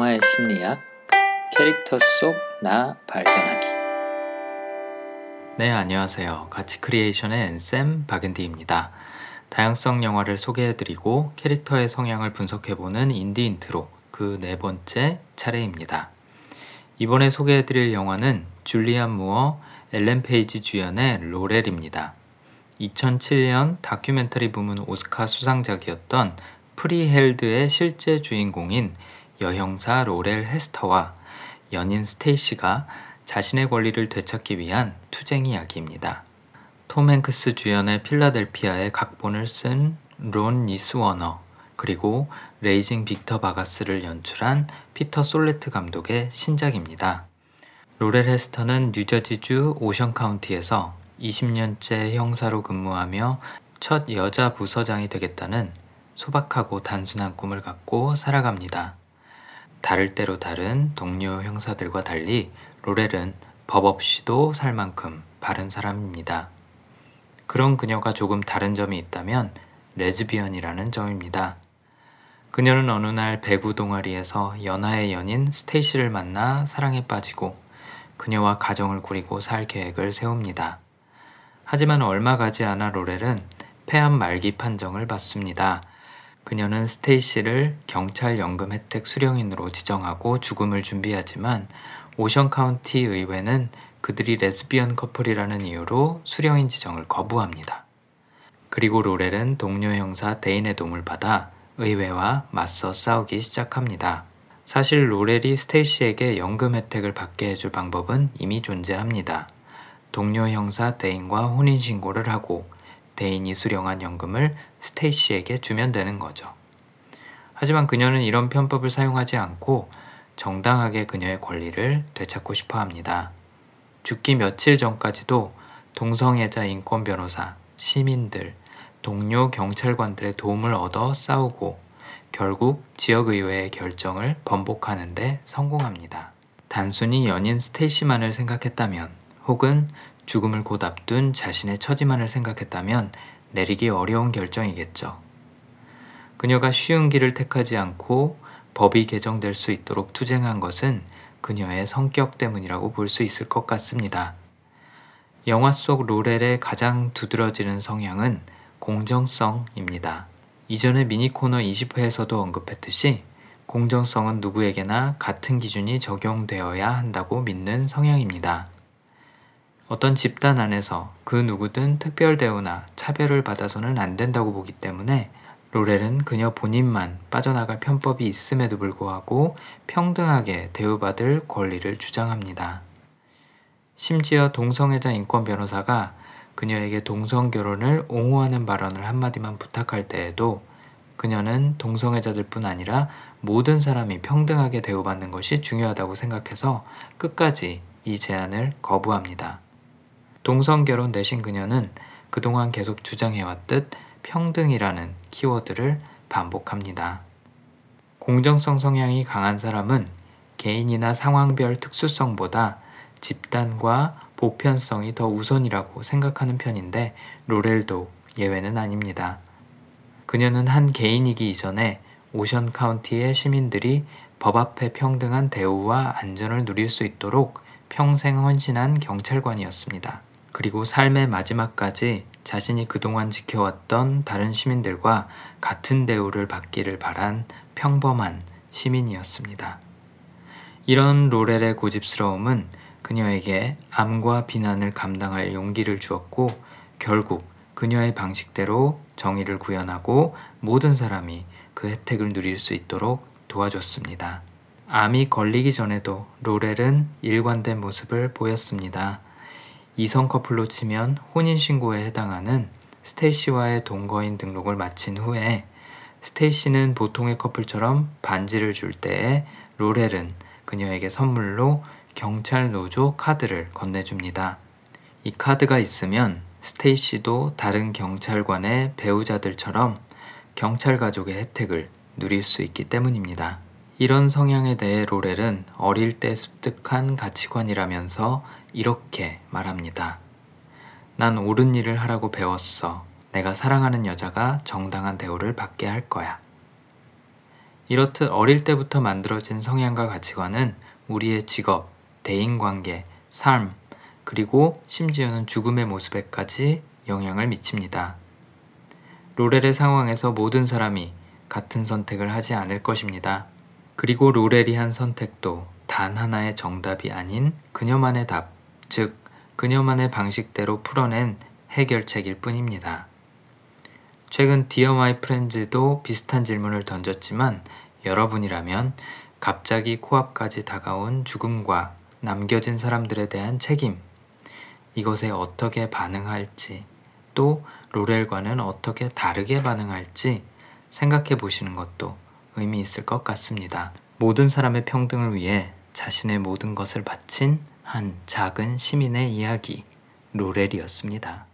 영화의 심리학, 캐릭터 속 나 발견하기. 네, 안녕하세요. 가치 크리에이션의 샘 박은디입니다. 다양성 영화를 소개해드리고 캐릭터의 성향을 분석해보는 인디 인트로 그 네 번째 차례입니다. 이번에 소개해드릴 영화는 줄리안 무어, 엘렌 페이지 주연의 로렐입니다. 2007년 다큐멘터리 부문 오스카 수상작이었던 프리헬드의 실제 주인공인 여형사 로렐 헤스터와 연인 스테이시가 자신의 권리를 되찾기 위한 투쟁 이야기입니다. 톰 행크스 주연의 필라델피아의 각본을 쓴 론 니스워너 그리고 레이징 빅터 바가스를 연출한 피터 솔레트 감독의 신작입니다. 로렐 헤스터는 뉴저지주 오션 카운티에서 20년째 형사로 근무하며 첫 여자 부서장이 되겠다는 소박하고 단순한 꿈을 갖고 살아갑니다. 닳을 대로 닳은 동료 형사들과 달리 로렐은 법 없이도 살 만큼 바른 사람입니다. 그런 그녀가 조금 다른 점이 있다면 레즈비언이라는 점입니다. 그녀는 어느 날 배구 동아리에서 연하의 연인 스테이시를 만나 사랑에 빠지고 그녀와 가정을 꾸리고 살 계획을 세웁니다. 하지만 얼마 가지 않아 로렐은 폐암 말기 판정을 받습니다. 그녀는 스테이시를 경찰 연금 혜택 수령인으로 지정하고 죽음을 준비하지만 오션 카운티 의회는 그들이 레즈비언 커플이라는 이유로 수령인 지정을 거부합니다. 그리고 로렐은 동료 형사 데인의 도움을 받아 의회와 맞서 싸우기 시작합니다. 사실 로렐이 스테이시에게 연금 혜택을 받게 해줄 방법은 이미 존재합니다. 동료 형사 데인과 혼인신고를 하고 대인이 수령한 연금을 스테이시에게 주면 되는 거죠. 하지만 그녀는 이런 편법을 사용하지 않고 정당하게 그녀의 권리를 되찾고 싶어 합니다. 죽기 며칠 전까지도 동성애자 인권 변호사, 시민들, 동료 경찰관들의 도움을 얻어 싸우고 결국 지역의회의 결정을 번복하는데 성공합니다. 단순히 연인 스테이시만을 생각했다면 혹은 죽음을 곧 앞둔 자신의 처지만을 생각했다면 내리기 어려운 결정이겠죠. 그녀가 쉬운 길을 택하지 않고 법이 개정될 수 있도록 투쟁한 것은 그녀의 성격 때문이라고 볼 수 있을 것 같습니다. 영화 속 로렐의 가장 두드러지는 성향은 공정성입니다. 이전에 미니 코너 20회에서도 언급했듯이 공정성은 누구에게나 같은 기준이 적용되어야 한다고 믿는 성향입니다. 어떤 집단 안에서 그 누구든 특별 대우나 차별을 받아서는 안 된다고 보기 때문에 로렐은 그녀 본인만 빠져나갈 편법이 있음에도 불구하고 평등하게 대우받을 권리를 주장합니다. 심지어 동성애자 인권 변호사가 그녀에게 동성 결혼을 옹호하는 발언을 한마디만 부탁할 때에도 그녀는 동성애자들 뿐 아니라 모든 사람이 평등하게 대우받는 것이 중요하다고 생각해서 끝까지 이 제안을 거부합니다. 동성 결혼 대신 그녀는 그동안 계속 주장해왔듯 평등이라는 키워드를 반복합니다. 공정성 성향이 강한 사람은 개인이나 상황별 특수성보다 집단과 보편성이 더 우선이라고 생각하는 편인데 로렐도 예외는 아닙니다. 그녀는 한 개인이기 이전에 오션 카운티의 시민들이 법 앞에 평등한 대우와 안전을 누릴 수 있도록 평생 헌신한 경찰관이었습니다. 그리고 삶의 마지막까지 자신이 그동안 지켜왔던 다른 시민들과 같은 대우를 받기를 바란 평범한 시민이었습니다. 이런 로렐의 고집스러움은 그녀에게 암과 비난을 감당할 용기를 주었고 결국 그녀의 방식대로 정의를 구현하고 모든 사람이 그 혜택을 누릴 수 있도록 도와줬습니다. 암이 걸리기 전에도 로렐은 일관된 모습을 보였습니다. 이성 커플로 치면 혼인신고에 해당하는 스테이시와의 동거인 등록을 마친 후에 스테이시는 보통의 커플처럼 반지를 줄 때에 로렐은 그녀에게 선물로 경찰 노조 카드를 건네줍니다. 이 카드가 있으면 스테이시도 다른 경찰관의 배우자들처럼 경찰 가족의 혜택을 누릴 수 있기 때문입니다. 이런 성향에 대해 로렐은 어릴 때 습득한 가치관이라면서 이렇게 말합니다. 난 옳은 일을 하라고 배웠어. 내가 사랑하는 여자가 정당한 대우를 받게 할 거야. 이렇듯 어릴 때부터 만들어진 성향과 가치관은 우리의 직업, 대인관계, 삶, 그리고 심지어는 죽음의 모습에까지 영향을 미칩니다. 로렐의 상황에서 모든 사람이 같은 선택을 하지 않을 것입니다. 그리고 로렐이 한 선택도 단 하나의 정답이 아닌 그녀만의 답, 즉, 그녀만의 방식대로 풀어낸 해결책일 뿐입니다. 최근 디어 마이 프렌즈도 비슷한 질문을 던졌지만 여러분이라면 갑자기 코앞까지 다가온 죽음과 남겨진 사람들에 대한 책임, 이것에 어떻게 반응할지, 또 로렐과는 어떻게 다르게 반응할지 생각해 보시는 것도 의미 있을 것 같습니다. 모든 사람의 평등을 위해 자신의 모든 것을 바친 한 작은 시민의 이야기, 로렐이었습니다.